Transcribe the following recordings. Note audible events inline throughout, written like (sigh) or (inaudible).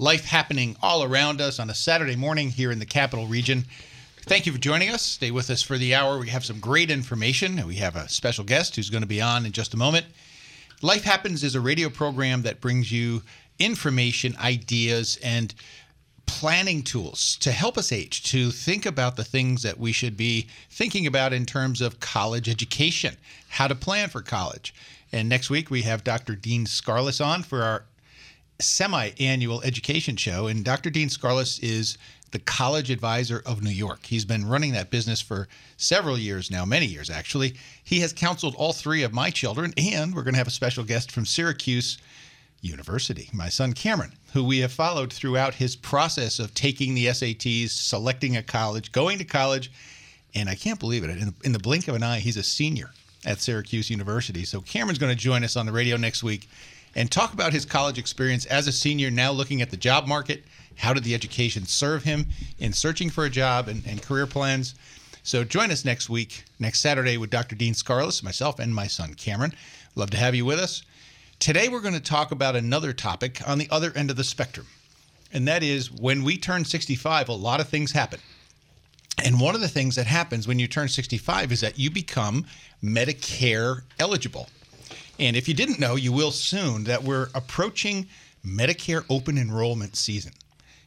Life happening all around us on a Saturday morning here in the capital region. Thank you for joining us. Stay with us for the hour. We have some great information. We have a special guest who's going to be on in just a moment. Life Happens is a radio program that brings you information, ideas, and planning tools to help us age to think about the things that we should be thinking about in terms of college education, how to plan for college. And next week we have Dr. Dean Skarlis on for our semi-annual education show and Dr. Dean Skarlis is the college advisor of New York. He's been running that business for several years now, many years actually. He has counseled all three of my children and we're going to have a special guest from Syracuse University, my son Cameron, who we have followed throughout his process of taking the SATs, selecting a college, going to college, and I can't believe it. In, in the blink of an eye, he's a senior at Syracuse University. So Cameron's going to join us on the radio next week and talk about his college experience as a senior, now looking at the job market. How did the education serve him in searching for a job and, and career plans? So join us next week, next Saturday, with Dr. Dean Skarlis, myself, and my son Cameron. Love to have you with us. Today, we're going to talk about another topic on the other end of the spectrum, and that is when we turn 65, a lot of things happen. And one of the things that happens when you turn 65 is that you become Medicare eligible. And if you didn't know, you will soon that we're approaching Medicare open enrollment season.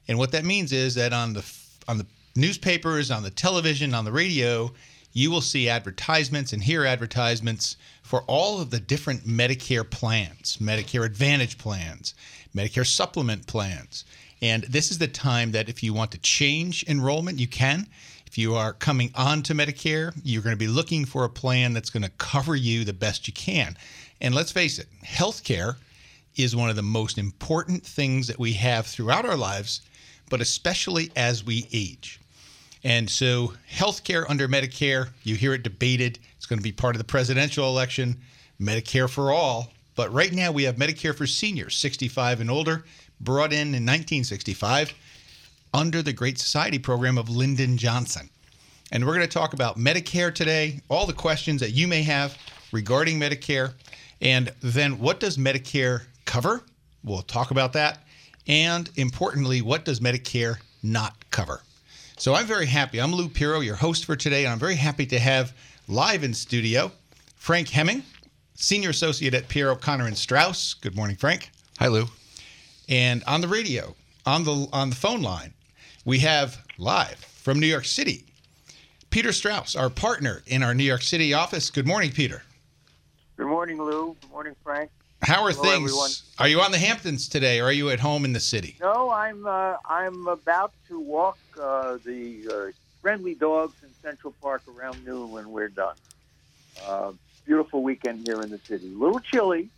And what that means is that on the on the newspapers, on the television, on the radio, you will see advertisements and hear advertisements for all of the different Medicare plans, Medicare Advantage plans, Medicare supplement plans. And this is the time that if you want to change enrollment, you can. If you are coming on to Medicare, you're going to be looking for a plan that's going to cover you the best you can. And let's face it, healthcare is one of the most important things that we have throughout our lives, but especially as we age. And so, healthcare under Medicare, you hear it debated. It's going to be part of the presidential election, Medicare for all. But right now, we have Medicare for seniors, 65 and older, brought in in 1965 under the Great Society program of Lyndon Johnson. And we're going to talk about Medicare today, all the questions that you may have regarding Medicare. And then, what does Medicare cover? We'll talk about that. And importantly, what does Medicare not cover? So I'm very happy. I'm Lou Pierro, your host for today, and I'm very happy to have live in studio Frank Hemming, Senior Associate at Pierro Connor and Strauss. Good morning, Frank. Hi, Lou. And on the radio, on the on the phone line, we have live from New York City, Peter Strauss, our partner in our New York City office. Good morning, Peter. Good morning, Lou. Good morning, Frank. How are Hello, things? everyone. Are you on the Hamptons today, or are you at home in the city? No, I'm uh, I'm about to walk uh, the uh, friendly dogs in Central Park around noon when we're done. Uh, beautiful weekend here in the city. A little chilly,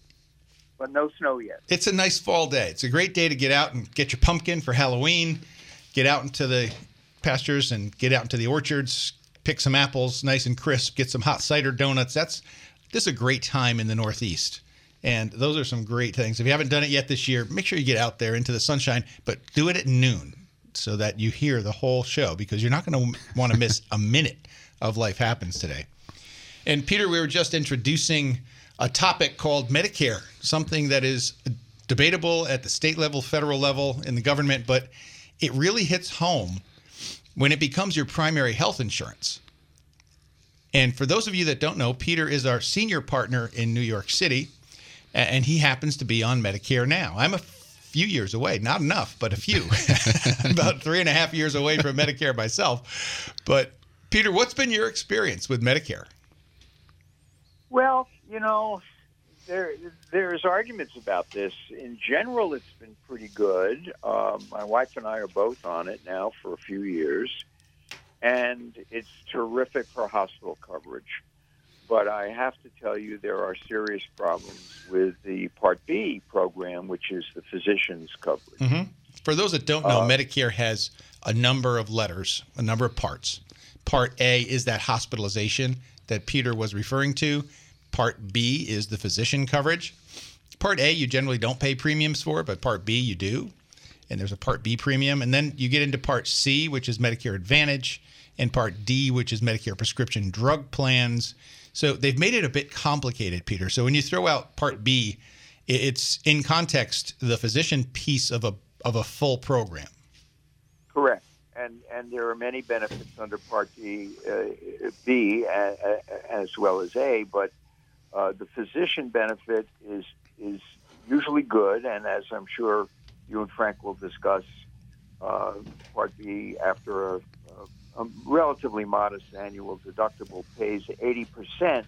but no snow yet. It's a nice fall day. It's a great day to get out and get your pumpkin for Halloween, get out into the pastures and get out into the orchards, pick some apples nice and crisp, get some hot cider donuts. That's this is a great time in the Northeast. And those are some great things. If you haven't done it yet this year, make sure you get out there into the sunshine, but do it at noon so that you hear the whole show because you're not going to want to miss a minute of Life Happens today. And Peter, we were just introducing a topic called Medicare, something that is debatable at the state level, federal level, in the government, but it really hits home when it becomes your primary health insurance. And for those of you that don't know, Peter is our senior partner in New York City, and he happens to be on Medicare now. I'm a few years away, not enough, but a few. (laughs) About three and a half years away from Medicare myself. But Peter, what's been your experience with Medicare? Well, you know, there there's arguments about this. In general, it's been pretty good. Um, my wife and I are both on it now for a few years, and it's terrific for hospital coverage. But I have to tell you, there are serious problems with the Part B program, which is the physician's coverage. For those that don't know, Uh, Medicare has a number of letters, a number of parts. Part A is that hospitalization that Peter was referring to. Part B is the physician coverage. Part A, you generally don't pay premiums for, but Part B, you do. And there's a Part B premium. And then you get into Part C, which is Medicare Advantage, and Part D, which is Medicare prescription drug plans. So they've made it a bit complicated, Peter. So when you throw out Part B, it's in context the physician piece of a of a full program. Correct. And and there are many benefits under Part D, uh, B, as well as A. But uh, the physician benefit is is usually good, and as I'm sure you and Frank will discuss, uh, Part B after a, a, a relatively modest annual deductible pays 80 percent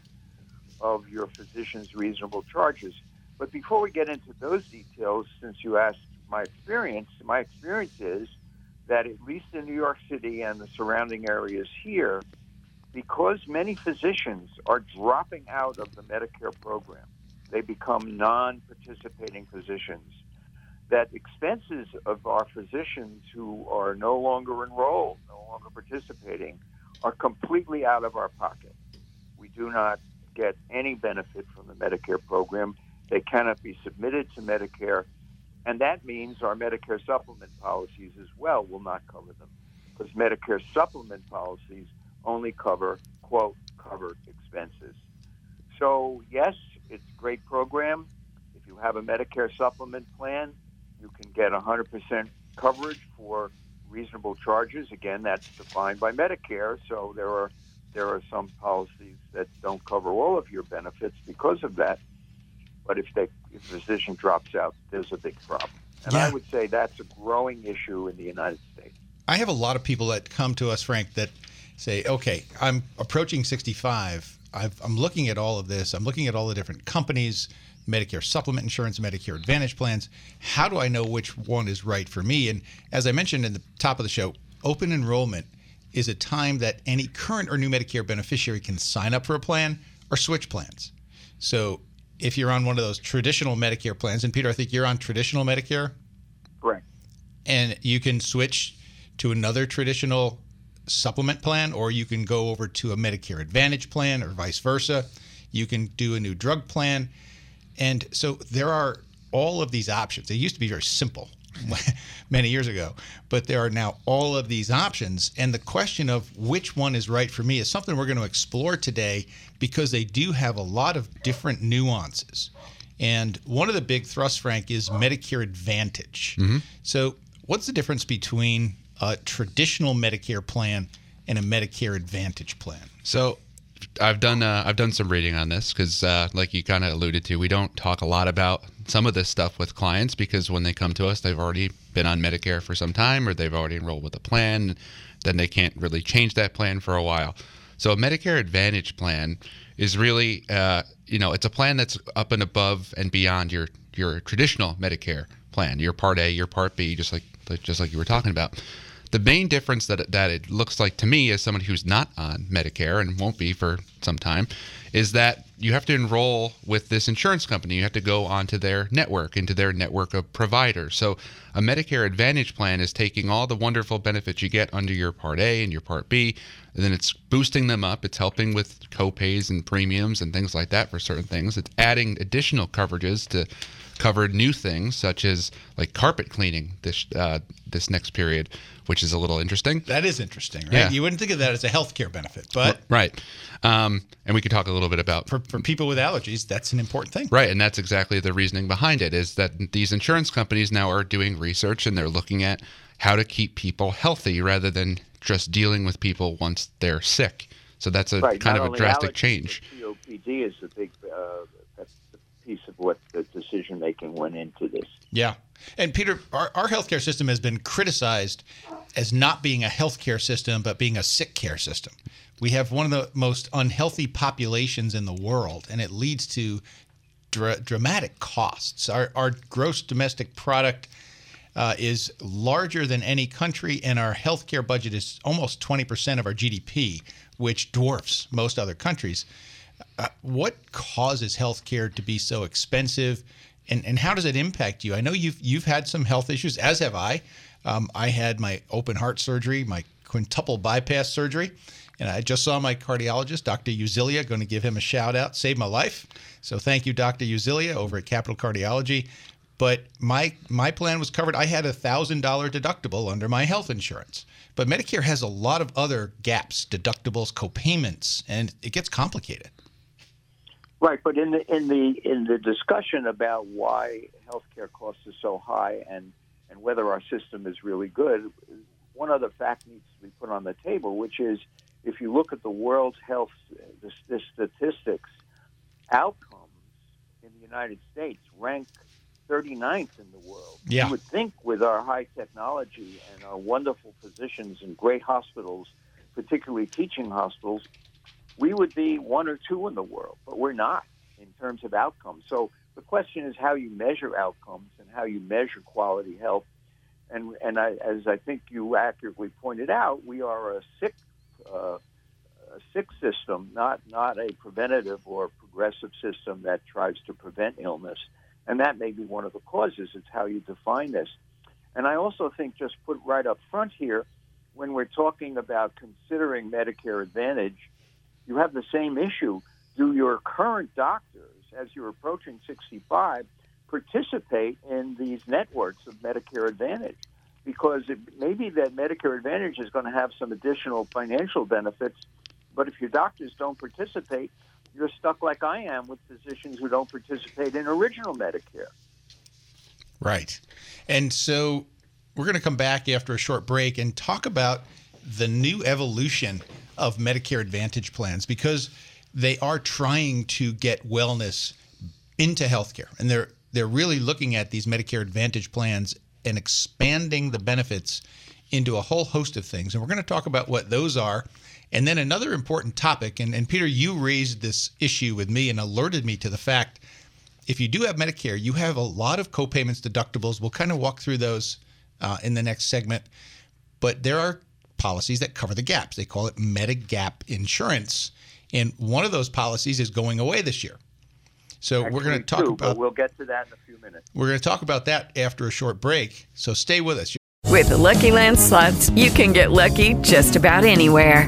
of your physician's reasonable charges. But before we get into those details, since you asked my experience, my experience is that at least in New York City and the surrounding areas here, because many physicians are dropping out of the Medicare program, they become non participating physicians. That expenses of our physicians who are no longer enrolled, longer participating, are completely out of our pocket. We do not get any benefit from the Medicare program. They cannot be submitted to Medicare. And that means our Medicare supplement policies as well will not cover them because Medicare supplement policies only cover, quote, covered expenses. So, yes, it's a great program. If you have a Medicare supplement plan, you can get 100% coverage for reasonable charges. Again, that's defined by Medicare. So there are there are some policies that don't cover all of your benefits because of that. But if they if a physician drops out, there's a big problem. And Yeah. I would say that's a growing issue in the United States. I have a lot of people that come to us, Frank, that say, okay, I'm approaching 65. I've, I'm looking at all of this. I'm looking at all the different companies, Medicare supplement insurance, Medicare Advantage plans. How do I know which one is right for me? And as I mentioned in the top of the show, open enrollment is a time that any current or new Medicare beneficiary can sign up for a plan or switch plans. So if you're on one of those traditional Medicare plans, and Peter, I think you're on traditional Medicare Correct. and you can switch to another traditional supplement plan or you can go over to a Medicare Advantage plan or vice versa. You can do a new drug plan. And so there are all of these options. They used to be very simple (laughs) many years ago, but there are now all of these options. And the question of which one is right for me is something we're going to explore today because they do have a lot of different nuances. And one of the big thrusts, Frank, is Medicare Advantage. Mm-hmm. So, what's the difference between a traditional Medicare plan and a Medicare Advantage plan? So I've done uh, I've done some reading on this because, uh, like you kind of alluded to, we don't talk a lot about some of this stuff with clients because when they come to us, they've already been on Medicare for some time or they've already enrolled with a plan. Then they can't really change that plan for a while. So a Medicare Advantage plan is really, uh, you know, it's a plan that's up and above and beyond your your traditional Medicare plan, your Part A, your Part B, just like just like you were talking about. The main difference that that it looks like to me as someone who's not on Medicare and won't be for some time is that you have to enroll with this insurance company. You have to go onto their network, into their network of providers. So a Medicare Advantage plan is taking all the wonderful benefits you get under your Part A and your Part B, and then it's boosting them up. It's helping with copays and premiums and things like that for certain things. It's adding additional coverages to cover new things such as like carpet cleaning this uh, this next period, which is a little interesting. That is interesting, right? Yeah. You wouldn't think of that as a healthcare benefit, but Right. Um, and we could talk a little bit about for, for people with allergies, that's an important thing. Right, and that's exactly the reasoning behind it is that these insurance companies now are doing research and they're looking at how to keep people healthy rather than just dealing with people once they're sick. So that's a Right. kind not of a drastic allergies, change. COPD is the big uh, that's the piece of what the decision making went into this. Yeah. And Peter, our, our healthcare system has been criticized as not being a healthcare system, but being a sick care system. We have one of the most unhealthy populations in the world, and it leads to dra- dramatic costs. Our, our gross domestic product uh, is larger than any country, and our healthcare budget is almost 20% of our GDP, which dwarfs most other countries. Uh, what causes healthcare to be so expensive, and and how does it impact you? I know you've you've had some health issues, as have I. Um, I had my open heart surgery, my quintuple bypass surgery, and I just saw my cardiologist, Dr. Uzilia. Going to give him a shout out, saved my life. So thank you, Dr. Uzilia, over at Capital Cardiology. But my my plan was covered. I had a thousand dollar deductible under my health insurance. But Medicare has a lot of other gaps, deductibles, copayments, and it gets complicated. Right, but in the in the in the discussion about why healthcare costs are so high and and whether our system is really good, one other fact needs to be put on the table, which is if you look at the world's health the, the statistics, outcomes in the United States rank 39th in the world. Yeah. You would think with our high technology and our wonderful physicians and great hospitals, particularly teaching hospitals, we would be one or two in the world, but we're not in terms of outcomes. So the question is how you measure outcomes and how you measure quality health. And and I, as I think you accurately pointed out, we are a sick uh, a sick system, not not a preventative or progressive system that tries to prevent illness. And that may be one of the causes. It's how you define this. And I also think just put right up front here, when we're talking about considering Medicare Advantage, you have the same issue. Do your current doctors, as you're approaching 65, participate in these networks of Medicare Advantage? Because it may be that Medicare Advantage is going to have some additional financial benefits, but if your doctors don't participate, you're stuck like I am with physicians who don't participate in original Medicare. Right. And so we're going to come back after a short break and talk about the new evolution of Medicare Advantage plans because they are trying to get wellness into healthcare. And they're they're really looking at these Medicare Advantage plans and expanding the benefits into a whole host of things. And we're going to talk about what those are. And then another important topic, and, and Peter, you raised this issue with me and alerted me to the fact if you do have Medicare, you have a lot of copayments, deductibles. We'll kind of walk through those uh, in the next segment. But there are policies that cover the gaps. They call it Medigap insurance. And one of those policies is going away this year. So we're going to talk Two, about but we'll get to that in a few minutes. we're going to talk about that after a short break. So stay with us. With the Lucky Land slots, you can get lucky just about anywhere.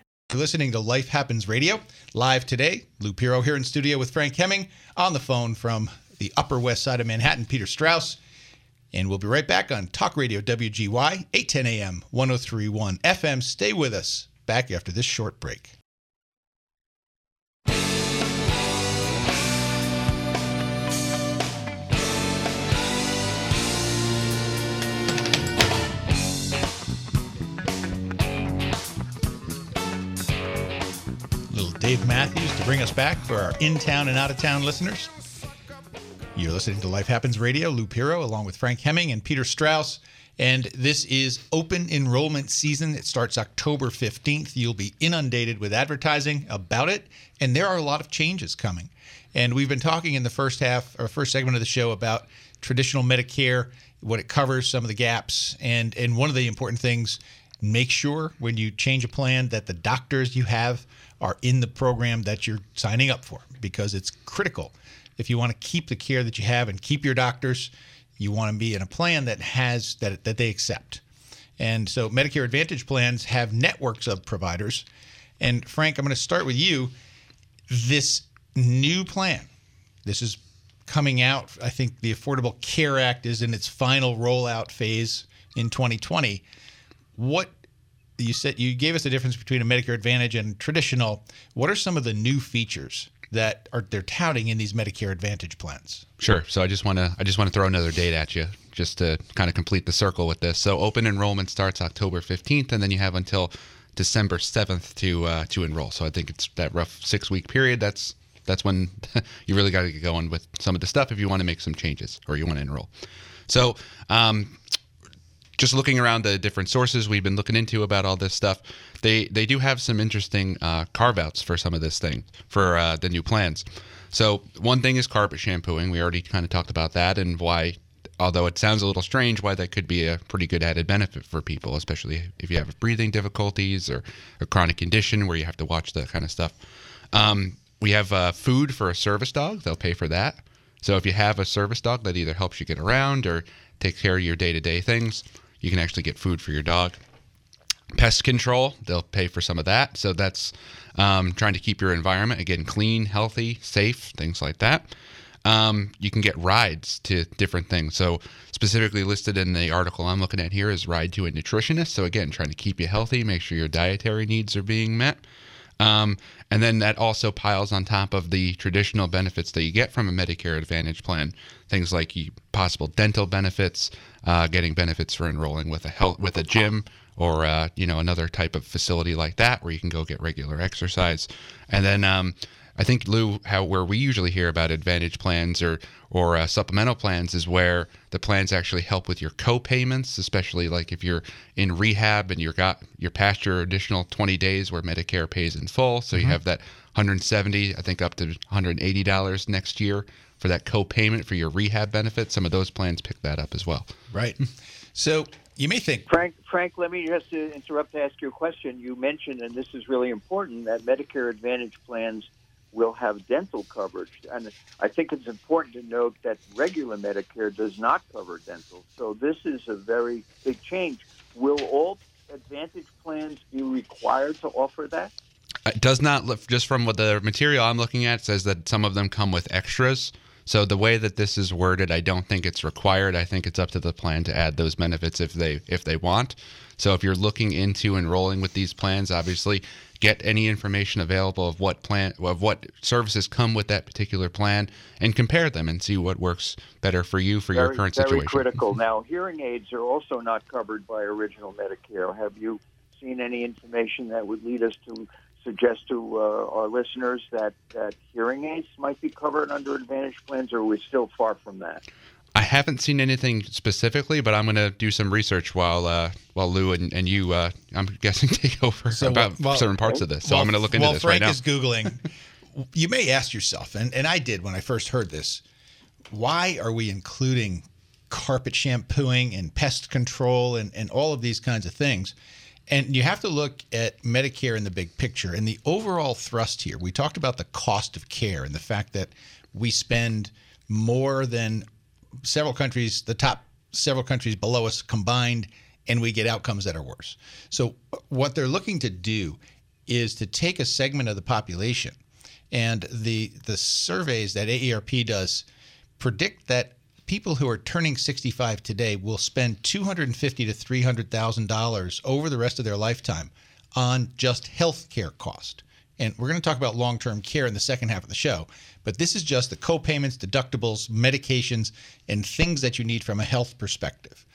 You're listening to Life Happens Radio live today. Lou Pierro here in studio with Frank Hemming on the phone from the Upper West Side of Manhattan, Peter Strauss. And we'll be right back on Talk Radio WGY, 810 AM, 1031 FM. Stay with us. Back after this short break. Dave Matthews to bring us back for our in town and out of town listeners. You're listening to Life Happens Radio, Lou Pierro, along with Frank Hemming and Peter Strauss. And this is open enrollment season. It starts October 15th. You'll be inundated with advertising about it, and there are a lot of changes coming. And we've been talking in the first half or first segment of the show about traditional Medicare, what it covers, some of the gaps, and and one of the important things, make sure when you change a plan that the doctors you have are in the program that you're signing up for because it's critical. If you want to keep the care that you have and keep your doctors, you want to be in a plan that has that that they accept. And so Medicare Advantage plans have networks of providers. And Frank, I'm going to start with you. This new plan, this is coming out. I think the Affordable Care Act is in its final rollout phase in 2020. What you said you gave us the difference between a Medicare Advantage and traditional. What are some of the new features that are they're touting in these Medicare Advantage plans? Sure. So I just want to I just want to throw another date at you just to kind of complete the circle with this. So open enrollment starts October 15th, and then you have until December 7th to uh, to enroll. So I think it's that rough six week period. That's that's when (laughs) you really got to get going with some of the stuff if you want to make some changes or you want to enroll. So um, just looking around the different sources we've been looking into about all this stuff, they they do have some interesting uh, carve outs for some of this thing for uh, the new plans. So one thing is carpet shampooing. We already kind of talked about that and why. Although it sounds a little strange, why that could be a pretty good added benefit for people, especially if you have breathing difficulties or a chronic condition where you have to watch that kind of stuff. Um, we have uh, food for a service dog; they'll pay for that. So if you have a service dog that either helps you get around or takes care of your day-to-day things, you can actually get food for your dog. Pest control, they'll pay for some of that. So that's um, trying to keep your environment again clean, healthy, safe, things like that. Um, you can get rides to different things. So specifically listed in the article I'm looking at here is ride to a nutritionist. So again, trying to keep you healthy, make sure your dietary needs are being met. Um, and then that also piles on top of the traditional benefits that you get from a Medicare Advantage plan, things like possible dental benefits, uh, getting benefits for enrolling with a health with a gym or uh, you know another type of facility like that where you can go get regular exercise, and then um, I think Lou, how where we usually hear about advantage plans or or uh, supplemental plans is where the plans actually help with your co-payments, especially like if you're in rehab and you're got you're past your additional 20 days where Medicare pays in full, so you have that 170, I think up to 180 dollars next year for that co-payment for your rehab benefit. Some of those plans pick that up as well. Right. So you may think Frank, Frank, let me just uh, interrupt to ask you a question. You mentioned, and this is really important, that Medicare Advantage plans will have dental coverage. And I think it's important to note that regular Medicare does not cover dental. So this is a very big change. Will all Advantage plans be required to offer that? It does not look just from what the material I'm looking at says that some of them come with extras. So the way that this is worded, I don't think it's required. I think it's up to the plan to add those benefits if they if they want. So if you're looking into enrolling with these plans, obviously get any information available of what plan of what services come with that particular plan and compare them and see what works better for you for very, your current very situation. critical. Mm-hmm. Now, hearing aids are also not covered by original Medicare. Have you seen any information that would lead us to suggest to uh, our listeners that, that hearing aids might be covered under Advantage plans, or are we still far from that? I haven't seen anything specifically, but I'm going to do some research while uh, while Lou and, and you, uh, I'm (laughs) guessing, take over So, about well- certain parts of this. So While- I'm going to look into while this Frank right now. is googling. (laughs) you may ask yourself, and, and I did when I first heard this, why are we including carpet shampooing and pest control and, and all of these kinds of things? And you have to look at Medicare in the big picture and the overall thrust here. We talked about the cost of care and the fact that we spend more than several countries, the top several countries below us combined, and we get outcomes that are worse. So, what they're looking to do is to take a segment of the population, and the the surveys that AARP does predict that people who are turning 65 today will spend 250 to 300 thousand dollars over the rest of their lifetime on just health care cost. And we're going to talk about long term care in the second half of the show. But this is just the co payments, deductibles, medications, and things that you need from a health perspective.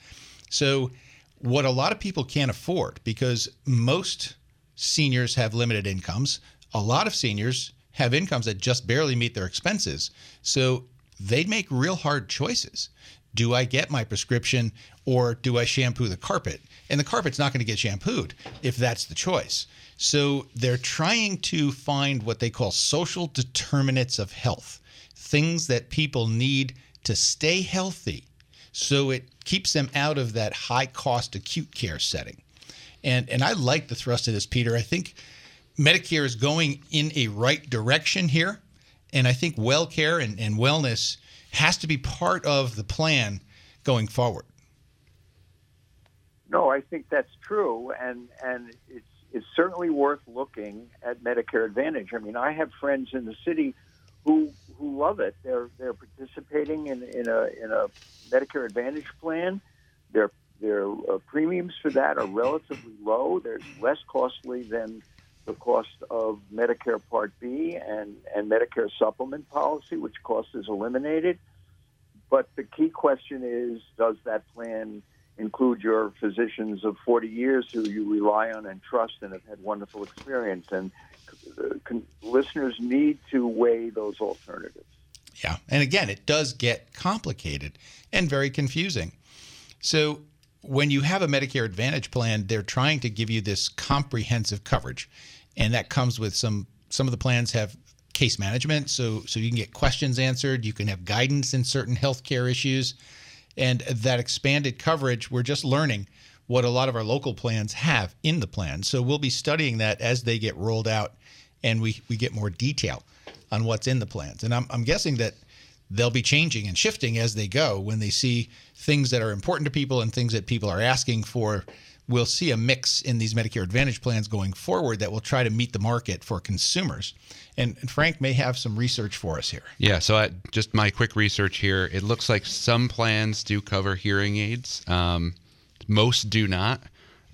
So, what a lot of people can't afford because most seniors have limited incomes, a lot of seniors have incomes that just barely meet their expenses. So, they make real hard choices. Do I get my prescription or do I shampoo the carpet? And the carpet's not going to get shampooed if that's the choice. So they're trying to find what they call social determinants of health, things that people need to stay healthy so it keeps them out of that high cost acute care setting. And and I like the thrust of this, Peter. I think Medicare is going in a right direction here. And I think well care and, and wellness has to be part of the plan going forward. No, I think that's true, and and it's it's certainly worth looking at Medicare Advantage. I mean, I have friends in the city who who love it. They're they're participating in, in a in a Medicare Advantage plan. Their their uh, premiums for that are relatively low. They're less costly than the cost of Medicare Part B and and Medicare Supplement policy, which cost is eliminated. But the key question is, does that plan include your physicians of 40 years who you rely on and trust and have had wonderful experience. And uh, listeners need to weigh those alternatives. Yeah. And again, it does get complicated and very confusing. So when you have a Medicare Advantage plan, they're trying to give you this comprehensive coverage. And that comes with some some of the plans have case management so so you can get questions answered, you can have guidance in certain healthcare issues. And that expanded coverage, we're just learning what a lot of our local plans have in the plan. So we'll be studying that as they get rolled out and we, we get more detail on what's in the plans. And I'm, I'm guessing that they'll be changing and shifting as they go when they see things that are important to people and things that people are asking for. We'll see a mix in these Medicare Advantage plans going forward that will try to meet the market for consumers. And, Frank may have some research for us here. Yeah, so I, just my quick research here. It looks like some plans do cover hearing aids. Um, most do not,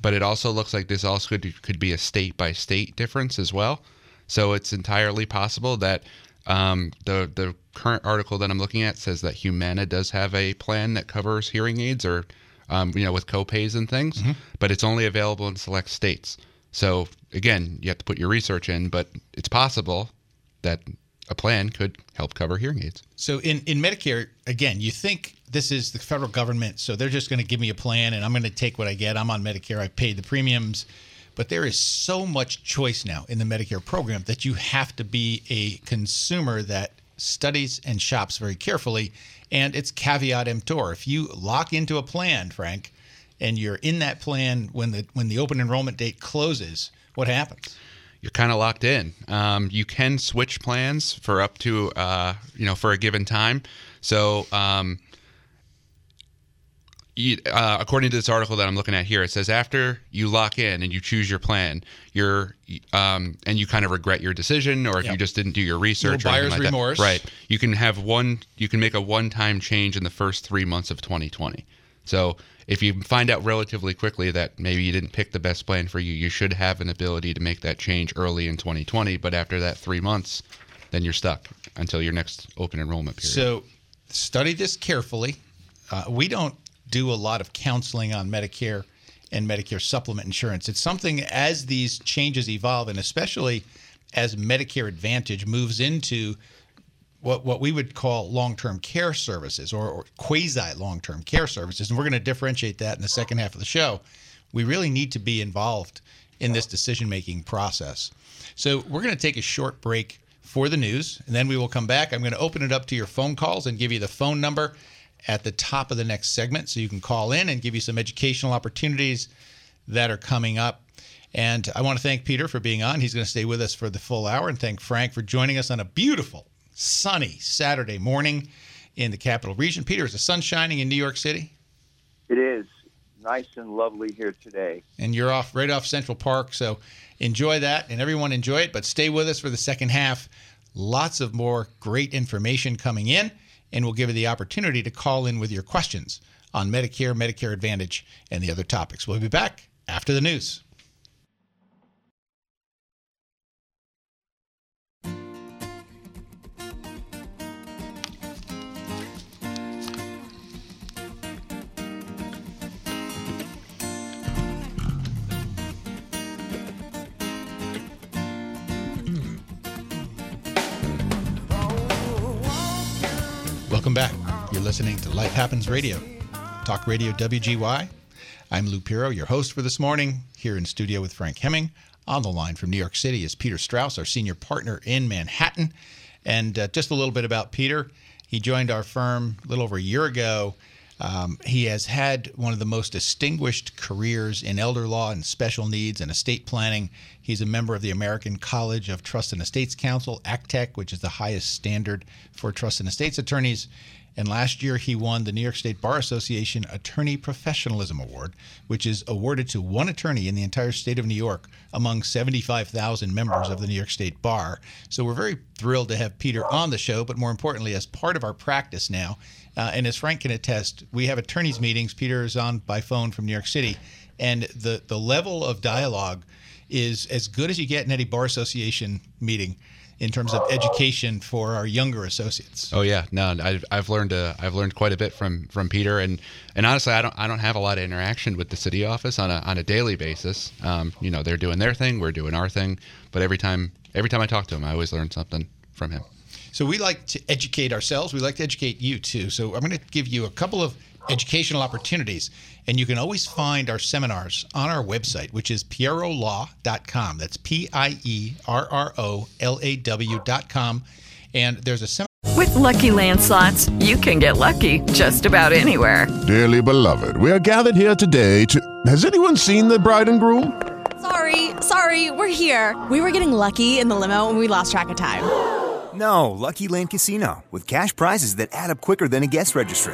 but it also looks like this also could, could be a state by state difference as well. So it's entirely possible that um, the the current article that I'm looking at says that Humana does have a plan that covers hearing aids or um, you know with copays and things, mm-hmm. but it's only available in select states. So again, you have to put your research in, but it's possible that a plan could help cover hearing aids. So in, in Medicare, again, you think this is the federal government, so they're just going to give me a plan and I'm going to take what I get. I'm on Medicare, I paid the premiums. But there is so much choice now in the Medicare program that you have to be a consumer that studies and shops very carefully. And it's caveat emptor. If you lock into a plan, Frank, and you're in that plan when the when the open enrollment date closes, what happens? You're kind of locked in. Um, you can switch plans for up to uh, you know for a given time. So um, you, uh, according to this article that I'm looking at here, it says after you lock in and you choose your plan, you're um, and you kind of regret your decision, or if yep. you just didn't do your research, buyer's like remorse, that, right? You can have one. You can make a one-time change in the first three months of 2020. So if you find out relatively quickly that maybe you didn't pick the best plan for you, you should have an ability to make that change early in 2020. But after that three months, then you're stuck until your next open enrollment period. So study this carefully. Uh, we don't do a lot of counseling on Medicare and Medicare supplement insurance. It's something as these changes evolve, and especially as Medicare Advantage moves into what what we would call long-term care services or, or quasi long-term care services, and we're going to differentiate that in the second half of the show. We really need to be involved in this decision-making process. So we're going to take a short break for the news, and then we will come back. I'm going to open it up to your phone calls and give you the phone number at the top of the next segment, so you can call in and give you some educational opportunities that are coming up. And I want to thank Peter for being on. He's going to stay with us for the full hour, and thank Frank for joining us on a beautiful sunny Saturday morning in the capital region. Peter, is the sun shining in New York City? It is nice and lovely here today. And you're off right off Central Park, so enjoy that, and everyone enjoy it. But stay with us for the second half. Lots of more great information coming in, and we'll give you the opportunity to call in with your questions on Medicare, Medicare Advantage, and the other topics. We'll be back after the news. Welcome back. You're listening to Life Happens Radio, Talk Radio WGY. I'm Lou Pierro, your host for this morning, here in studio with Frank Hemming. On the line from New York City is Peter Strauss, our senior partner in Manhattan. And uh, just a little bit about Peter. He joined our firm a little over a year ago. Um, he has had one of the most distinguished careers in elder law and special needs and estate planning. He's a member of the American College of Trust and Estates Counsel, ACTEC, which is the highest standard for trust and estates attorneys. And last year, he won the New York State Bar Association Attorney Professionalism Award, which is awarded to one attorney in the entire state of New York among 75,000 members of the New York State Bar. So we're very thrilled to have Peter on the show, but more importantly, as part of our practice now. Uh, and as Frank can attest, we have attorneys' meetings. Peter is on by phone from New York City, and the, the level of dialogue is as good as you get in any bar association meeting in terms of education for our younger associates. Oh yeah, no, I've, I've learned uh, I've learned quite a bit from from Peter, and and honestly, I don't I don't have a lot of interaction with the city office on a on a daily basis. Um, you know, they're doing their thing, we're doing our thing, but every time every time I talk to him, I always learn something from him. So we like to educate ourselves. We like to educate you too. So I'm going to give you a couple of educational opportunities. And you can always find our seminars on our website, which is pierrolaw.com. That's P I E R R O L A W.com. And there's a seminar. With Lucky Land slots, you can get lucky just about anywhere. Dearly beloved, we are gathered here today to. Has anyone seen the bride and groom? Sorry, sorry, we're here. We were getting lucky in the limo and we lost track of time. No, Lucky Land Casino, with cash prizes that add up quicker than a guest registry.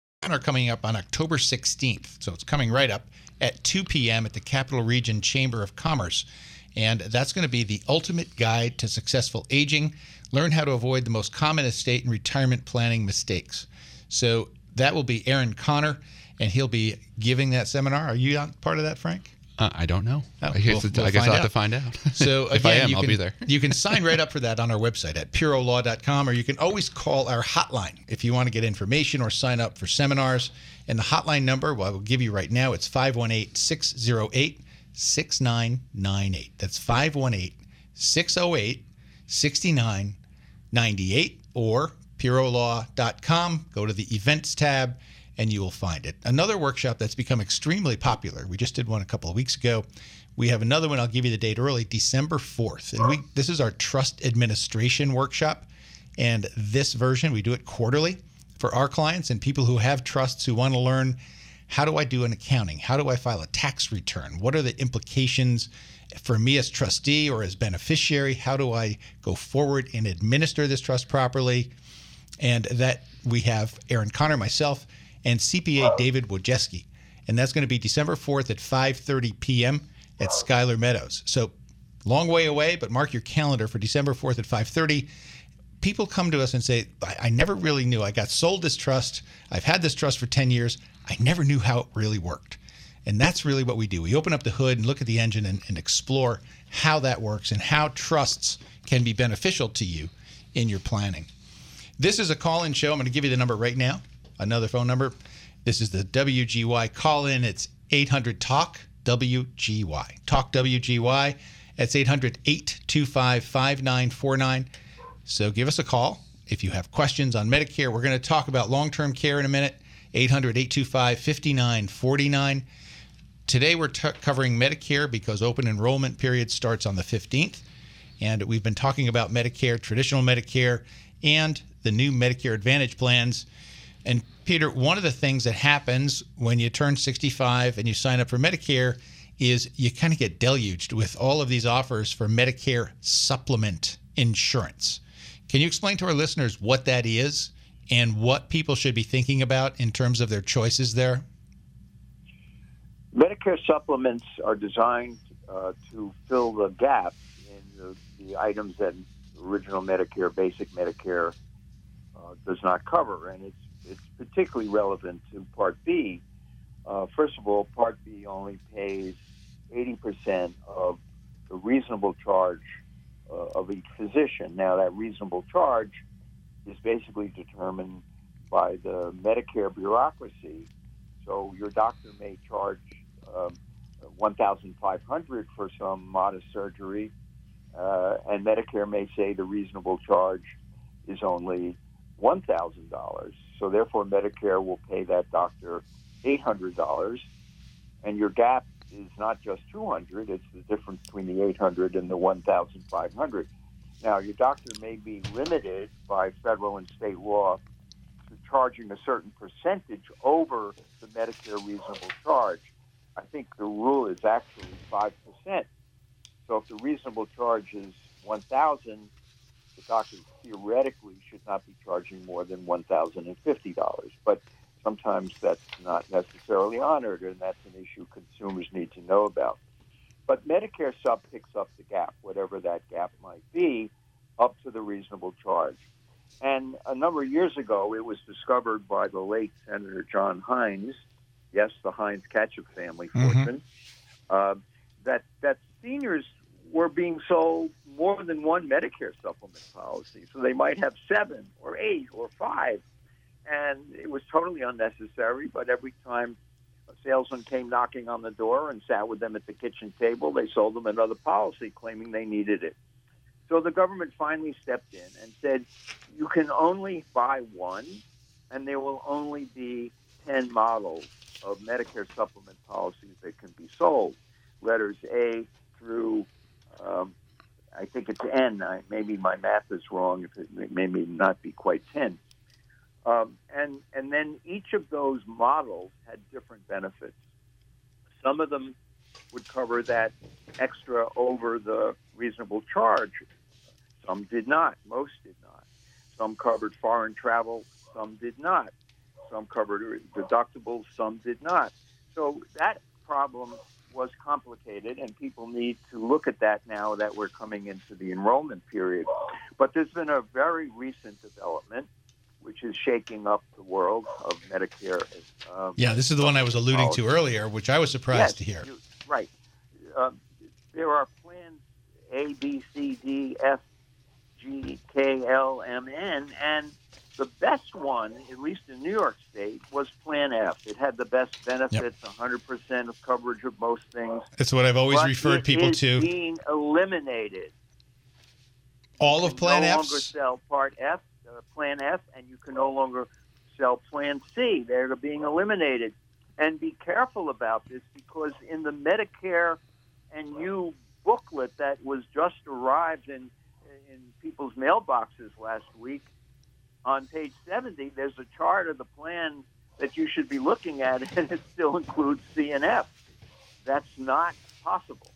are coming up on October 16th. So it's coming right up at 2 p.m. at the Capital Region Chamber of Commerce. And that's going to be the ultimate guide to successful aging. Learn how to avoid the most common estate and retirement planning mistakes. So that will be Aaron Connor, and he'll be giving that seminar. Are you part of that, Frank? Uh, I don't know. Oh, I guess, we'll, we'll I guess I'll out. have to find out. So (laughs) if I again, am, you I'll be there. you can sign right up for that on our website at pierrolaw.com, or you can always call our hotline if you want to get information or sign up for seminars. And the hotline number, well, I will give you right now, it's 518 608 6998. That's 518 608 6998 or pierrolaw.com. Go to the events tab and you will find it. Another workshop that's become extremely popular. We just did one a couple of weeks ago. We have another one. I'll give you the date early, December 4th. And we this is our trust administration workshop. And this version, we do it quarterly for our clients and people who have trusts who want to learn how do I do an accounting? How do I file a tax return? What are the implications for me as trustee or as beneficiary? How do I go forward and administer this trust properly? And that we have Aaron Connor, myself, and CPA David Wojcicki. And that's going to be December 4th at 5:30 p.m. at Schuyler Meadows. So long way away, but mark your calendar for December 4th at 5:30. People come to us and say, I, I never really knew. I got sold this trust. I've had this trust for 10 years. I never knew how it really worked. And that's really what we do. We open up the hood and look at the engine and, and explore how that works and how trusts can be beneficial to you in your planning. This is a call in show. I'm going to give you the number right now another phone number. This is the WGY call in. It's 800 Talk WGY. Talk WGY. That's 800 825 5949. So give us a call if you have questions on Medicare. We're going to talk about long term care in a minute. 800 825 5949. Today we're t- covering Medicare because open enrollment period starts on the 15th. And we've been talking about Medicare, traditional Medicare, and the new Medicare Advantage plans. And Peter, one of the things that happens when you turn 65 and you sign up for Medicare is you kind of get deluged with all of these offers for Medicare supplement insurance. Can you explain to our listeners what that is and what people should be thinking about in terms of their choices there? Medicare supplements are designed uh, to fill the gap in the, the items that original Medicare, basic Medicare, uh, does not cover, and it's particularly relevant to Part B. Uh, first of all, Part B only pays 80% of the reasonable charge uh, of each physician. Now, that reasonable charge is basically determined by the Medicare bureaucracy. So, your doctor may charge um, 1,500 for some modest surgery, uh, and Medicare may say the reasonable charge is only $1,000. So therefore, Medicare will pay that doctor $800, and your gap is not just 200; it's the difference between the 800 and the 1,500. Now, your doctor may be limited by federal and state law to charging a certain percentage over the Medicare reasonable charge. I think the rule is actually five percent. So if the reasonable charge is 1,000 the doctor theoretically should not be charging more than $1,050. But sometimes that's not necessarily honored, and that's an issue consumers need to know about. But Medicare Sup picks up the gap, whatever that gap might be, up to the reasonable charge. And a number of years ago, it was discovered by the late Senator John Heinz, yes, the Heinz Ketchup family fortune, mm-hmm. uh, that that seniors were being sold more than one Medicare supplement policy. So they might have seven or eight or five. And it was totally unnecessary, but every time a salesman came knocking on the door and sat with them at the kitchen table, they sold them another policy claiming they needed it. So the government finally stepped in and said, you can only buy one, and there will only be 10 models of Medicare supplement policies that can be sold. Letters A through um, I think it's N. I, maybe my math is wrong. If it may not be quite ten. Um, and and then each of those models had different benefits. Some of them would cover that extra over the reasonable charge. Some did not. Most did not. Some covered foreign travel. Some did not. Some covered deductibles. Some did not. So that problem was complicated, and people need to look at that now that we're coming into the enrollment period. But there's been a very recent development which is shaking up the world of Medicare. Um, yeah, this is the one I was alluding policy. to earlier, which I was surprised yes, to hear. You, right. Um, there are plans A, B, C, D, F, G, K, L, M, N, and the best one, at least in New York State, was Plan F. It had the best benefits, yep. 100% of coverage of most things. That's what I've always but referred people to. being eliminated. All of Plan F. No longer sell Part F, uh, Plan F, and you can no longer sell Plan C. They're being eliminated. And be careful about this because in the Medicare and You booklet that was just arrived in in people's mailboxes last week, on page 70, there's a chart of the plan that you should be looking at, (laughs) and it still includes CNF. That's not possible.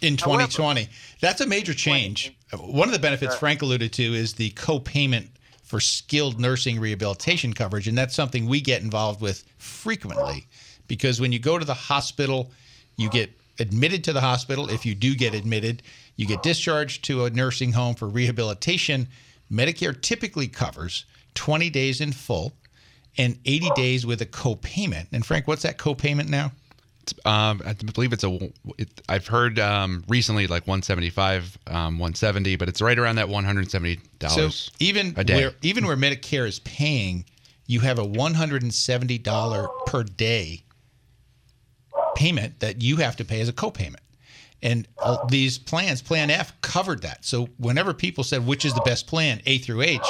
In 2020. However, That's a major change. One of the benefits uh, Frank alluded to is the co payment for skilled nursing rehabilitation coverage. And that's something we get involved with frequently because when you go to the hospital, you get admitted to the hospital. If you do get admitted, you get discharged to a nursing home for rehabilitation Medicare typically covers 20 days in full and 80 days with a copayment. And Frank, what's that copayment now? Um, I believe it's a. It, I've heard um, recently like 175, um, 170, but it's right around that 170 dollars. So even where even where Medicare is paying, you have a 170 dollar per day payment that you have to pay as a copayment. And uh, these plans, Plan F, covered that. So whenever people said which is the best plan, A through H,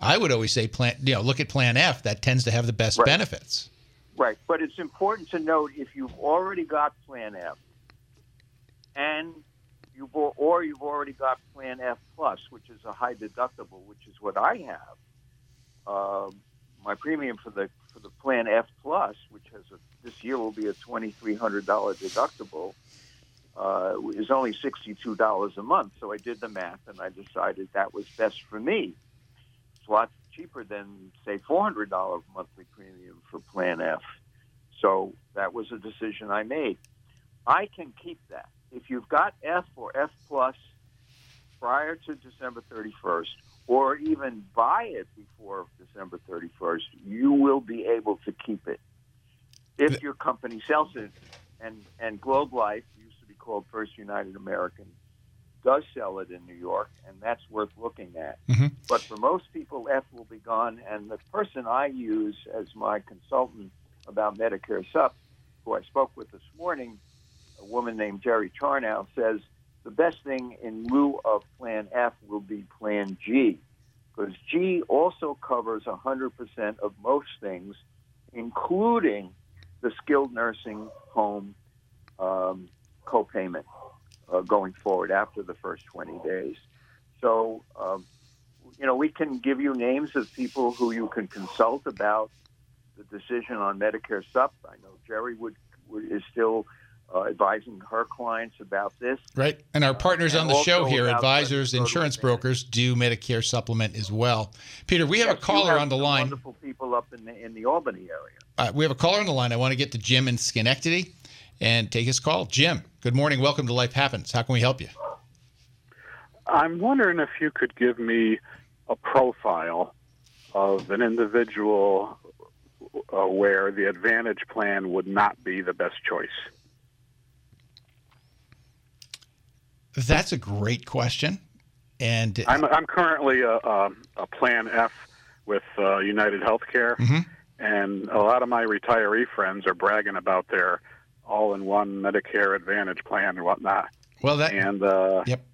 I would always say plan. You know, look at Plan F. That tends to have the best right. benefits. Right, but it's important to note if you've already got Plan F, and you've or you've already got Plan F plus, which is a high deductible, which is what I have. Uh, my premium for the for the Plan F Plus, which has a, this year will be a twenty three hundred dollar deductible, uh, is only sixty two dollars a month. So I did the math and I decided that was best for me. It's a lot cheaper than say four hundred dollar monthly premium for Plan F. So that was a decision I made. I can keep that if you've got F or F Plus prior to December thirty first or even buy it before December 31st, you will be able to keep it if your company sells it. And and Globe Life be called First United American does sell it in New York, and that's worth looking at. Mm-hmm. But for most people, F will be gone. And the person I use as my consultant about Medicare Sup, who I spoke with this morning, a woman named Jerry Charnow, says the best thing in lieu of Plan F will be Plan G, because G also covers 100% of most things, including the skilled nursing home copayment uh, going forward after the first 20 days. So, um, you know, we can give you names of people who you can consult about the decision on Medicare Sup. I know Jerry would, would is still uh, advising her clients about this. Right. And our partners and on the show here, advisors, insurance brokers, do Medicare supplement as well. Peter, we have a Yes, you caller have on the line. Wonderful people up in the in the Albany area. Uh, we have a caller on the line. I want to get to Jim in Schenectady and take his call. Jim, good morning. Welcome to Life Happens. How can we help you? I'm wondering if you could give me a profile of an individual uh, where the Advantage plan would not be the best choice. That's a great question. And I'm, I'm currently a, a, a Plan F with uh, United Healthcare, Mhm. and a lot of my retiree friends are bragging about their all-in-one Medicare Advantage plan and whatnot. well, that And uh, Yep.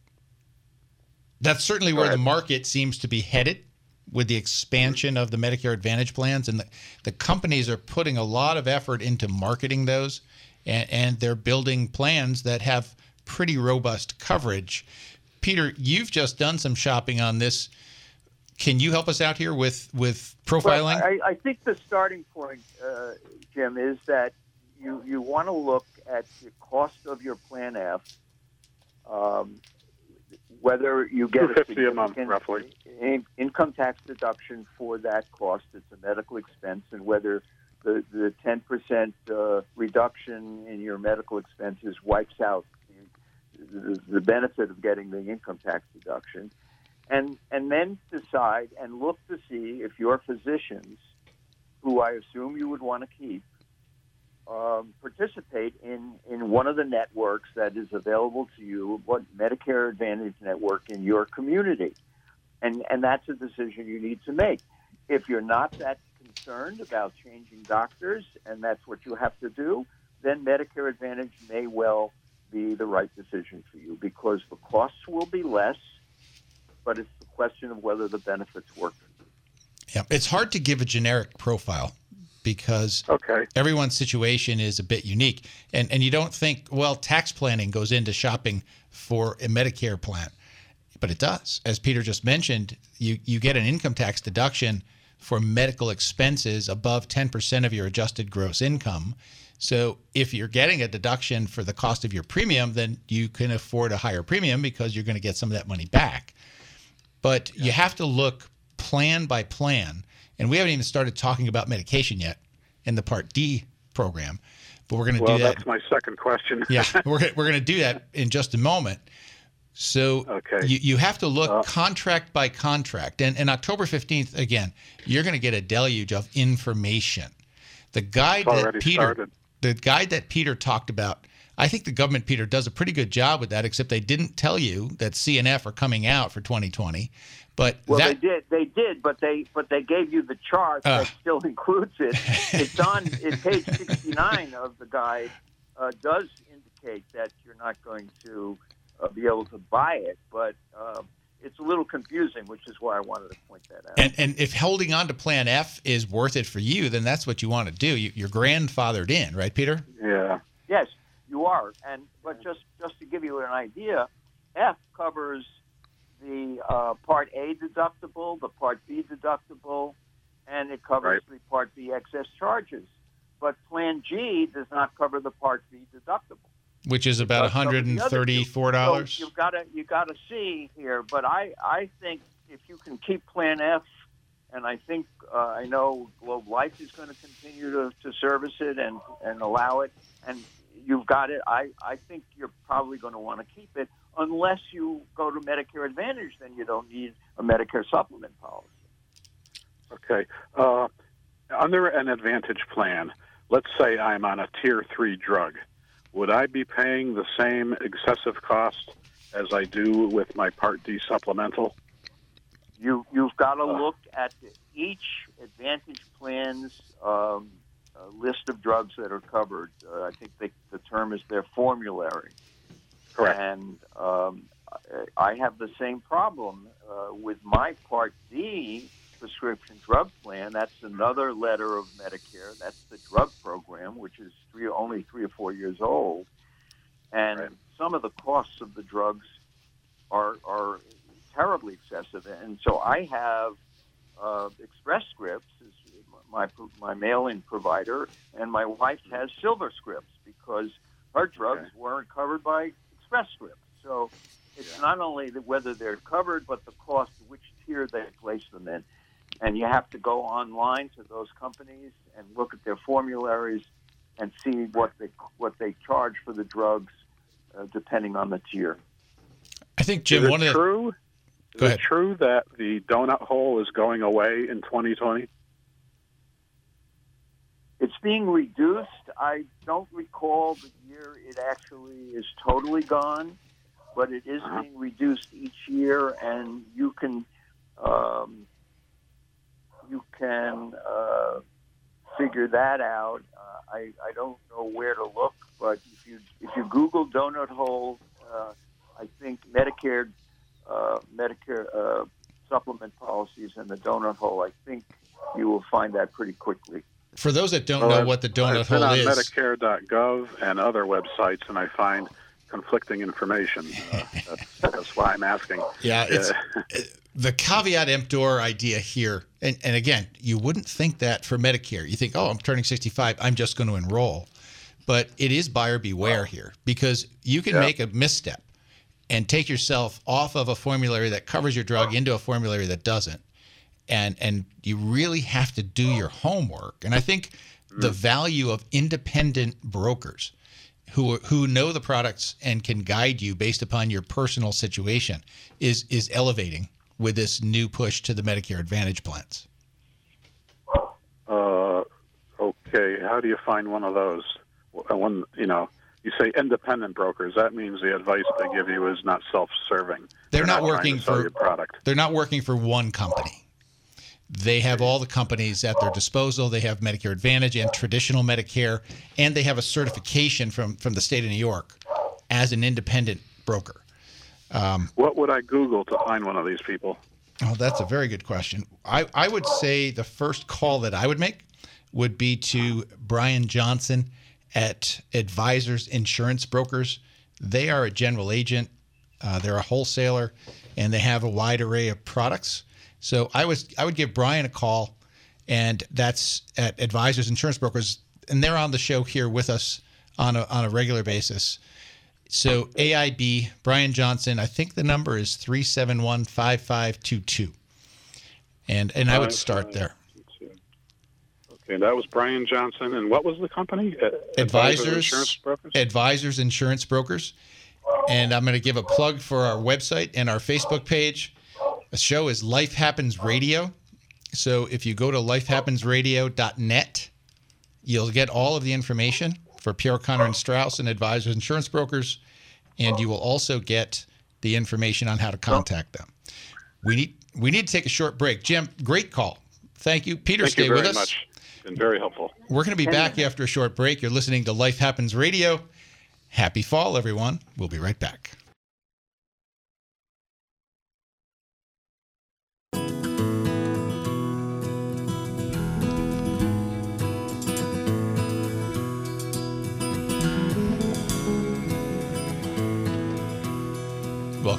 That's certainly where the market seems to be headed with the expansion of the Medicare Advantage plans. And the, the companies are putting a lot of effort into marketing those, and, and they're building plans that have pretty robust coverage. Peter, you've just done some shopping on this. Can you help us out here with, with profiling? Well, I, I think the starting point, uh, Jim, is that you you want to look at the cost of your Plan F, um, whether you get a 250 a month, roughly. in- income tax deduction for that cost. It's a medical expense, and whether the the ten percent uh, reduction in your medical expenses wipes out the, the, the benefit of getting the income tax deduction, and and then decide and look to see if your physicians, who I assume you would want to keep, um, participate in, in one of the networks that is available to you, what Medicare Advantage network in your community. And, and that's a decision you need to make. If you're not that concerned about changing doctors and that's what you have to do, then Medicare Advantage may well be the right decision for you because the costs will be less, but it's the question of whether the benefits work. Yeah, it's hard to give a generic profile because okay. everyone's situation is a bit unique, and and you don't think well tax planning goes into shopping for a Medicare plan, but it does. As Peter just mentioned, you you get an income tax deduction for medical expenses above ten percent of your adjusted gross income. So if you're getting a deduction for the cost of your premium, then you can afford a higher premium because you're going to get some of that money back. But you have to look plan by plan. And we haven't even started talking about medication yet in the Part D program. But we're going to well, do that. that's my second question. (laughs) yeah, we're, we're going to do that in just a moment. So Okay. you, you have to look Uh, contract by contract. And, and October 15th, again, you're going to get a deluge of information. The guide that Peter started. the guide that Peter talked about, I think the government, Peter, does a pretty good job with that, except they didn't tell you that CNF are coming out for 2020. But Well, that, they did. They did, but they but they gave you the chart Uh. that still (laughs) includes it. (laughs) It's on in page sixty nine of the guide. Uh, does indicate that you're not going to uh, be able to buy it, but uh, it's a little confusing, which is why I wanted to point that out. And, and if holding on to Plan F is worth it for you, then that's what you want to do. You, you're grandfathered in, right, Peter? Yeah. Yes, you are. And but just just to give you an idea, F covers the uh, Part A deductible, the Part B deductible, and it covers the Part B excess charges. But Plan G does not cover the Part B deductible. Which is about Does cover the other two. $134. So you've got to you got to see here, but I I think if you can keep Plan F, and I think uh, I know Globe Life is going to continue to, to service it and and allow it, and you've got it. I I think you're probably going to want to keep it unless you go to Medicare Advantage. Then you don't need a Medicare supplement policy. Okay. Uh, under an Advantage plan, let's say I'm on a Tier 3 drug. Would I be paying the same excessive cost as I do with my Part D supplemental? You you've got to look at the, each Advantage plan's um, uh, list of drugs that are covered. Uh, I think they, the term is their formulary. Correct. And um, I- have the same problem uh, with my Part D prescription drug plan. That's another letter of Medicare. That's the drug program, which is three, only three or four years old. And some of the costs of the drugs are, are terribly excessive. And so I have uh, Express Scripts is my my mail-in provider, and my wife has Silver Scripts because her drugs weren't covered by Express Scripts. So it's not only that whether they're covered, but the cost, which tier they place them in, and you have to go online to those companies and look at their formularies and see what they what they charge for the drugs, uh, depending on the tier. I think, Jim, is it one of the. true? Is Go it true that the donut hole is going away in 2020? It's being reduced. I don't recall the year it actually is totally gone, but it is being reduced each year, and you can um, you can uh, figure that out. Uh, I I don't know where to look, but if you if you Google donut hole, uh, I think Medicare uh, Medicare uh, supplement policies and the donut hole. I think you will find that pretty quickly. For those that don't Well, know I've- what the donut I've been hole on is, Medicare.gov and other websites, and I find conflicting information. Uh, (laughs) that's, that's why I'm asking. Yeah, it's Uh, the caveat emptor idea here. And, and again, you wouldn't think that for Medicare. You think, oh, I'm turning 65, I'm just going to enroll. But it is buyer beware here because you can Yeah. make a misstep and take yourself off of a formulary that covers your drug into a formulary that doesn't. And and you really have to do your homework. And I think the value of independent brokers who who know the products and can guide you based upon your personal situation is is elevating with this new push to the Medicare Advantage plans. uh, okay, how do you find one of those? When you know, you say independent brokers. That means the advice they give you is not self-serving. They're not trying to working for your product. They're not working for one company. They have all the companies at their disposal. They have Medicare Advantage and traditional Medicare, and they have a certification from from the state of New York as an independent broker. Um, What would I Google to find one of these people? Oh, that's a very good question. I, I would say the first call that I would make would be to Brian Johnson at Advisors Insurance Brokers. They are a general agent, uh, they're a wholesaler, and they have a wide array of products. So I was I would give Brian a call, and that's at Advisors Insurance Brokers, and they're on the show here with us on a on a regular basis. So AIB, Brian Johnson, I think the number is 371 5522. And and I would start there. Okay, that was Brian Johnson, and what was the company? Uh, Advisors Insurance Brokers. Advisors Insurance Brokers. And I'm going to give a plug for our website and our Facebook page. The show is Life Happens Radio. So if you go to lifehappensradio.net, you'll get all of the information for Pierro Connor and Strauss and Advisors Insurance Brokers, and you will also get the information on how to contact them. We need we need to take a short break. Jim, great call. Thank you. Peter, Thank stay you very with us. much. Been very helpful. We're going to be back after a short break. You're listening to Life Happens Radio. Happy fall, everyone. We'll be right back.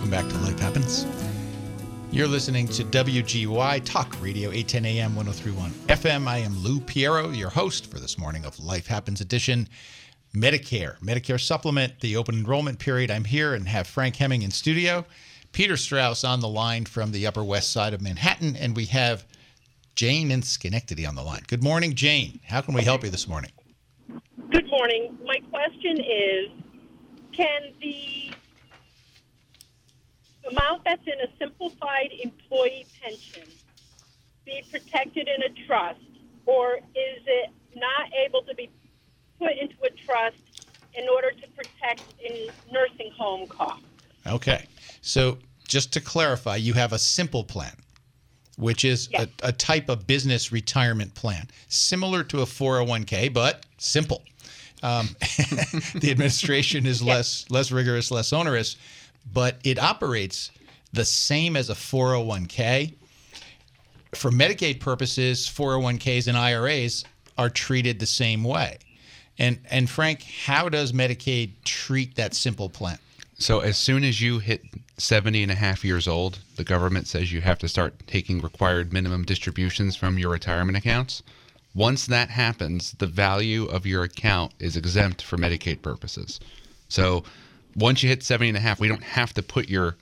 Welcome back to Life Happens. You're listening to WGY Talk Radio 810 AM 1031 FM. I am Lou Pierro, your host for this morning of Life Happens Edition. Medicare, Medicare supplement, the open enrollment period. I'm here and have Frank Hemming in studio, Peter Strauss on the line from the Upper West Side of Manhattan, and we have Jane in Schenectady on the line. Good morning, Jane. How can we help you this morning? Good morning. My question is Can the amount that's in a simplified employee pension be protected in a trust, or is it not able to be put into a trust in order to protect in nursing home costs? Okay. So just to clarify, you have a simple plan, which is a, a type of business retirement plan, similar to a 401k, but simple. Um, (laughs) the administration is less less rigorous, less onerous, but it operates the same as a 401k. For Medicaid purposes, 401ks and IRAs are treated the same way. And and Frank, how does Medicaid treat that simple plan? So as soon as you hit 70 and a half years old, the government says you have to start taking required minimum distributions from your retirement accounts. Once that happens, the value of your account is exempt for Medicaid purposes. So once you hit 70 and a half, we don't have to put your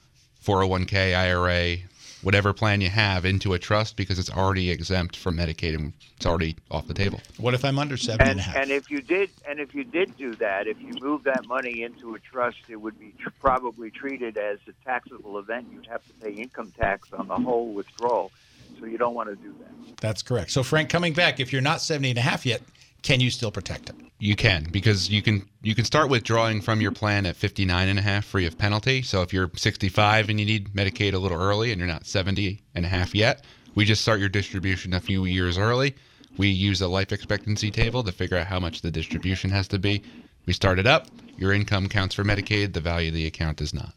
401k, IRA, whatever plan you have into a trust because it's already exempt from Medicaid and it's already off the table. What if I'm under 70 and And, a half? and if you did, and if you did do that, if you move that money into a trust, it would be tr- probably treated as a taxable event. You'd have to pay income tax on the whole withdrawal. So you don't want to do that. That's correct. So Frank, coming back, if you're not 70 and a half yet, can you still protect it? You can because you can you can start withdrawing from your plan at 59 and a half free of penalty. So if you're 65 and you need Medicaid a little early and you're not 70 and a half yet, we just start your distribution a few years early. We use a life expectancy table to figure out how much the distribution has to be. We start it up. Your income counts for Medicaid. The value of the account does not.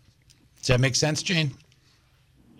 Does that make sense, Jane?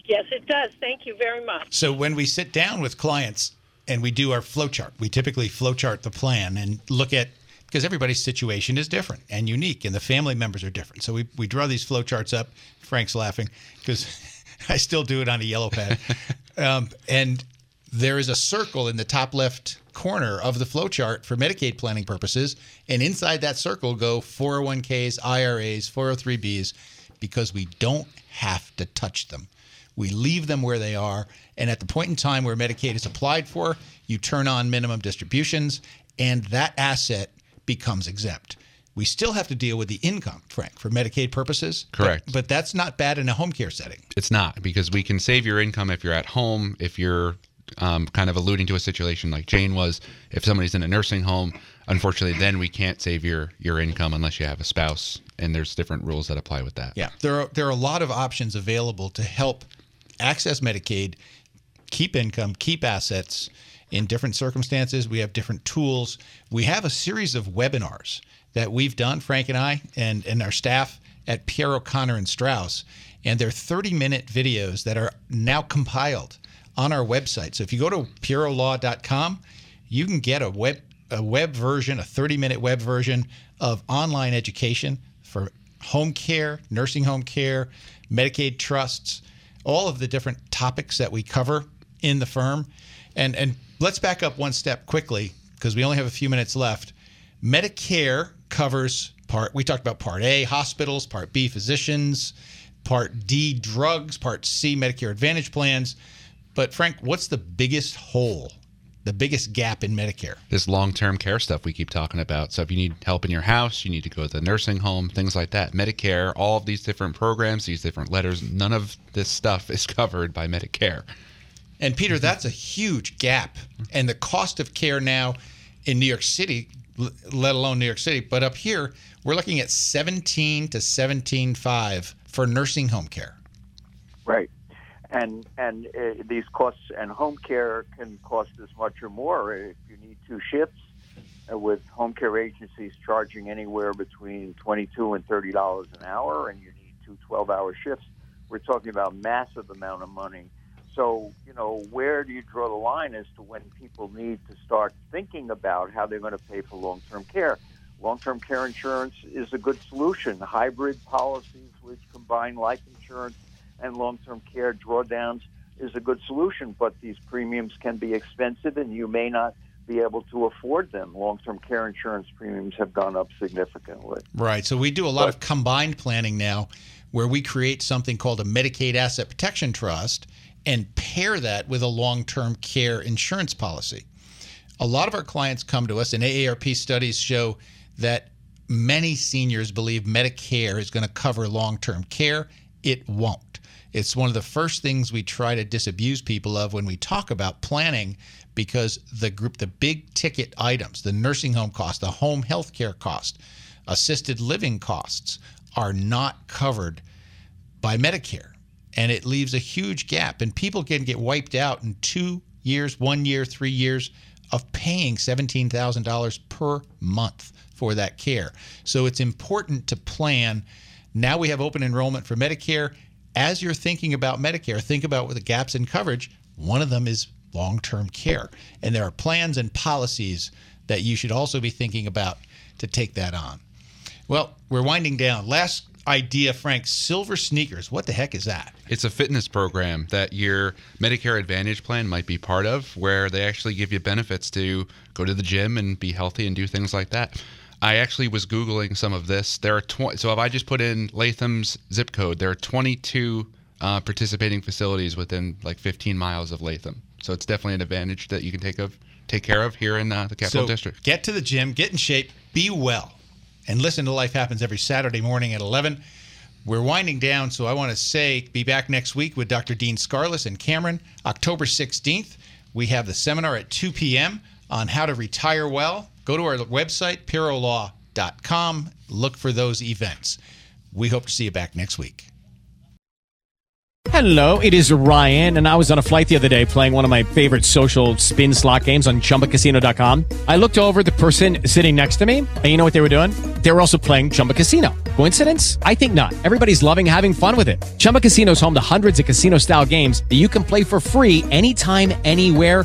Yes, it does. Thank you very much. So when we sit down with clients and we do our flow chart, we typically flow chart the plan and look at because everybody's situation is different and unique and the family members are different. So we, we draw these flow charts up. Frank's laughing because (laughs) I still do it on a yellow pad. (laughs) um, and there is a circle in the top left corner of the flow chart for Medicaid planning purposes. And inside that circle go 401ks, IRAs, 403bs, because we don't have to touch them. We leave them where they are. And at the point in time where Medicaid is applied for, you turn on minimum distributions, and that asset becomes exempt. We still have to deal with the income, Frank, for Medicaid purposes. but- Correct. But, that's not bad in a home care setting. It's not because we can save your income if you're at home, if you're um, kind of alluding to a situation like Jane was, if somebody's in a nursing home. Unfortunately, then we can't save your your income unless you have a spouse, and there's different rules that apply with that. Yeah, there are there are a lot of options available to help access Medicaid, keep income, keep assets in different circumstances. We have different tools. We have a series of webinars that we've done, Frank and I, and and our staff at Pierro Connor and Strauss, and they're 30 minute videos that are now compiled on our website. So if you go to pierrolaw.com, you can get a web a web version, a 30 minute web version of online education for home care, nursing home care, Medicaid trusts, all of the different topics that we cover in the firm. And and let's back up one step quickly because we only have a few minutes left. Medicare covers part we talked about part A, hospitals, part B, physicians, part D, drugs, part C, Medicare Advantage plans. But Frank, what's the biggest hole, the biggest gap in Medicare? This long term care stuff we keep talking about. So if you need help in your house, you need to go to the nursing home, things like that. Medicare, all of these different programs, these different letters, none of this stuff is (laughs) covered by Medicare. And Peter, mm-hmm. that's a huge gap. And the cost of care now in New York City, let alone New York City, but up here, we're looking at 17 to 17.5 for nursing home care. Right. And and uh, these costs and home care can cost as much or more if you need two shifts. Uh, with home care agencies charging anywhere between twenty-two and thirty dollars an hour, and you need two 12-hour shifts, we're talking about massive amount of money. So you know, where do you draw the line as to when people need to start thinking about how they're going to pay for long-term care? Long-term care insurance is a good solution. Hybrid policies which combine life insurance and long-term care drawdowns is a good solution. But these premiums can be expensive, and you may not be able to afford them. Long-term care insurance premiums have gone up significantly. Right. So we do a lot of combined planning now where we create something called a Medicaid Asset Protection Trust and pair that with a long term care insurance policy. A lot of our clients come to us, and AARP studies show that many seniors believe Medicare is going to cover long term care. It won't. It's one of the first things we try to disabuse people of when we talk about planning because the group, the big ticket items, the nursing home cost, the home health care cost, assisted living costs are not covered by Medicare. And it leaves a huge gap. And people can get wiped out in two years, one year, three years of paying $17,000 per month for that care. So it's important to plan. Now we have open enrollment for Medicare. As you're thinking about Medicare, think about the gaps in coverage. One of them is long term care. And there are plans and policies that you should also be thinking about to take that on. Well, we're winding down. Last idea, Frank silver sneakers. What the heck is that? It's a fitness program that your Medicare Advantage plan might be part of, where they actually give you benefits to go to the gym and be healthy and do things like that. I actually was googling some of this. There are tw- so if I just put in Latham's zip code, there are 22 uh, participating facilities within like 15 miles of Latham. So it's definitely an advantage that you can take of take care of here in uh, the Capital so District. Get to the gym, get in shape, be well, and listen to Life Happens every Saturday morning at 11. We're winding down, so I want to say be back next week with Dr. Dean Skarlis and Cameron, October 16th. We have the seminar at 2 p.m. on how to retire well. Go to our website, pierrolaw.com. Look for those events. We hope to see you back next week. Hello, it is Ryan, and I was on a flight the other day playing one of my favorite social spin slot games on chumbacasino.com. I looked over the person sitting next to me, and you know what they were doing? They were also playing Chumba Casino. Coincidence? I think not. Everybody's loving having fun with it. Chumba Casino is home to hundreds of casino style games that you can play for free anytime, anywhere,